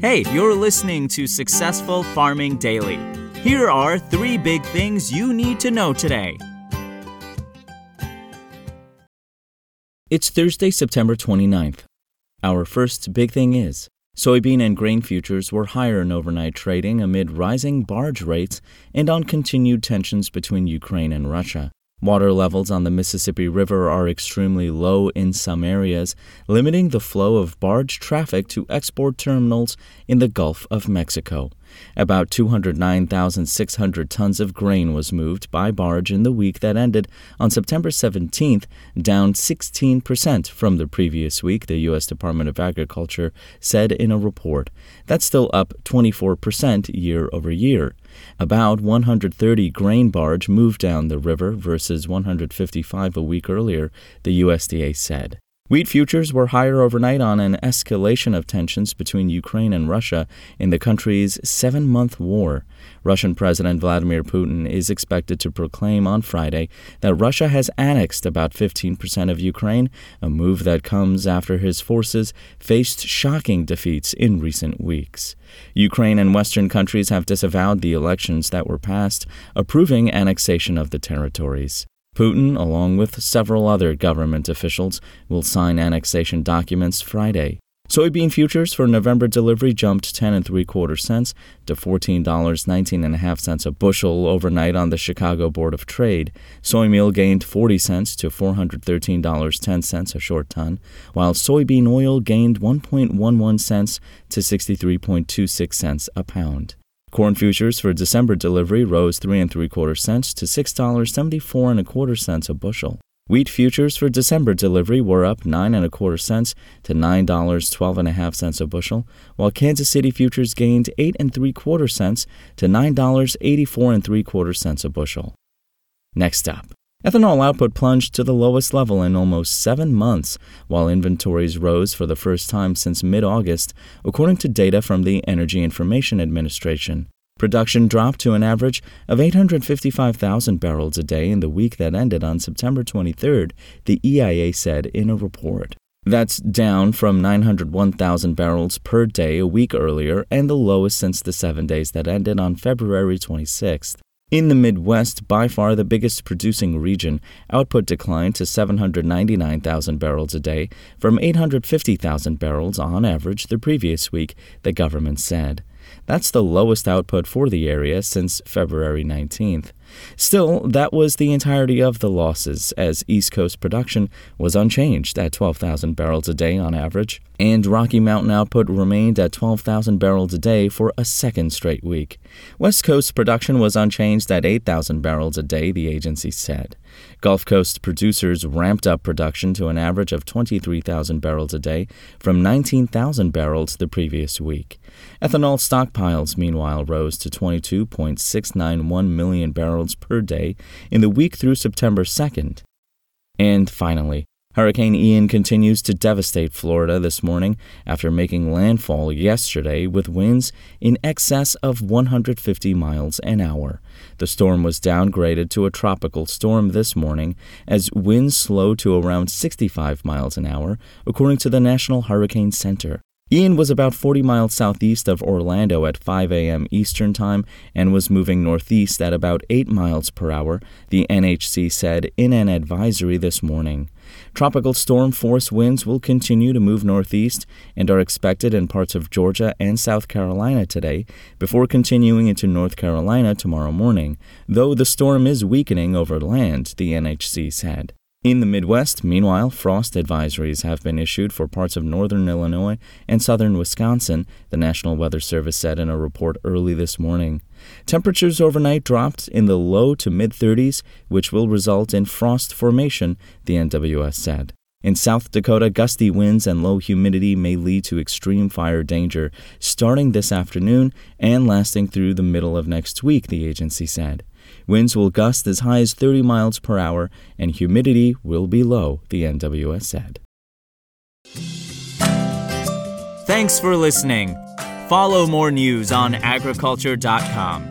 Hey, you're listening to Successful Farming Daily. Here are three big things you need to know today. It's Thursday, September 29th. Our first big thing is soybean and grain futures were higher in overnight trading amid rising barge rates and on continued tensions between Ukraine and Russia. Water levels on the Mississippi River are extremely low in some areas, limiting the flow of barge traffic to export terminals in the Gulf of Mexico. About 209,600 tons of grain was moved by barge in the week that ended on September 17th, down 16% from the previous week, the U.S. Department of Agriculture said in a report. That's still up 24% year over year. About 130 grain barge moved down the river versus 155 a week earlier, the USDA said. Wheat futures were higher overnight on an escalation of tensions between Ukraine and Russia in the country's seven month war. Russian President Vladimir Putin is expected to proclaim on Friday that Russia has annexed about 15% of Ukraine, a move that comes after his forces faced shocking defeats in recent weeks. Ukraine and Western countries have disavowed the elections that were passed approving annexation of the territories. Putin, along with several other government officials, will sign annexation documents Friday. Soybean futures for November delivery jumped 10 and 3 quarter cents to $14.19 and a half cents a bushel overnight on the Chicago Board of Trade. Soy meal gained 40 cents to $413.10 a short ton, while soybean oil gained 1.11 cents to 63.26 cents a pound. Corn futures for December delivery rose three and three quarter cents to six dollars seventy four and a quarter cents a bushel. Wheat futures for December delivery were up nine and a quarter cents to nine dollars twelve and a half cents a bushel, while Kansas City futures gained eight and three quarter cents to nine dollars eighty four and three quarter cents a bushel. Next up. Ethanol output plunged to the lowest level in almost seven months, while inventories rose for the first time since mid August, according to data from the Energy Information Administration. Production dropped to an average of 855,000 barrels a day in the week that ended on September 23rd, the EIA said in a report. That's down from 901,000 barrels per day a week earlier and the lowest since the seven days that ended on February 26th. In the Midwest, by far the biggest producing region, output declined to 799,000 barrels a day from 850,000 barrels on average the previous week, the government said. That's the lowest output for the area since February 19th. Still, that was the entirety of the losses, as East Coast production was unchanged at 12,000 barrels a day on average, and Rocky Mountain output remained at 12,000 barrels a day for a second straight week. West Coast production was unchanged at 8,000 barrels a day, the agency said. Gulf Coast producers ramped up production to an average of 23,000 barrels a day from 19,000 barrels the previous week. Ethanol stockpiles, meanwhile, rose to 22.691 million barrels per day in the week through September 2nd. And finally, Hurricane Ian continues to devastate Florida this morning after making landfall yesterday with winds in excess of 150 miles an hour. The storm was downgraded to a tropical storm this morning as winds slowed to around 65 miles an hour, according to the National Hurricane Center. Ian was about 40 miles southeast of Orlando at 5 a.m. Eastern Time and was moving northeast at about 8 miles per hour, the NHC said in an advisory this morning. Tropical storm force winds will continue to move northeast and are expected in parts of Georgia and South Carolina today before continuing into North Carolina tomorrow morning, though the storm is weakening over land, the NHC said. In the Midwest, meanwhile, frost advisories have been issued for parts of northern Illinois and southern Wisconsin, the National Weather Service said in a report early this morning. Temperatures overnight dropped in the low to mid 30s, which will result in frost formation, the NWS said. In South Dakota, gusty winds and low humidity may lead to extreme fire danger starting this afternoon and lasting through the middle of next week, the agency said. Winds will gust as high as 30 miles per hour, and humidity will be low, the NWS said. Thanks for listening. Follow more news on agriculture.com.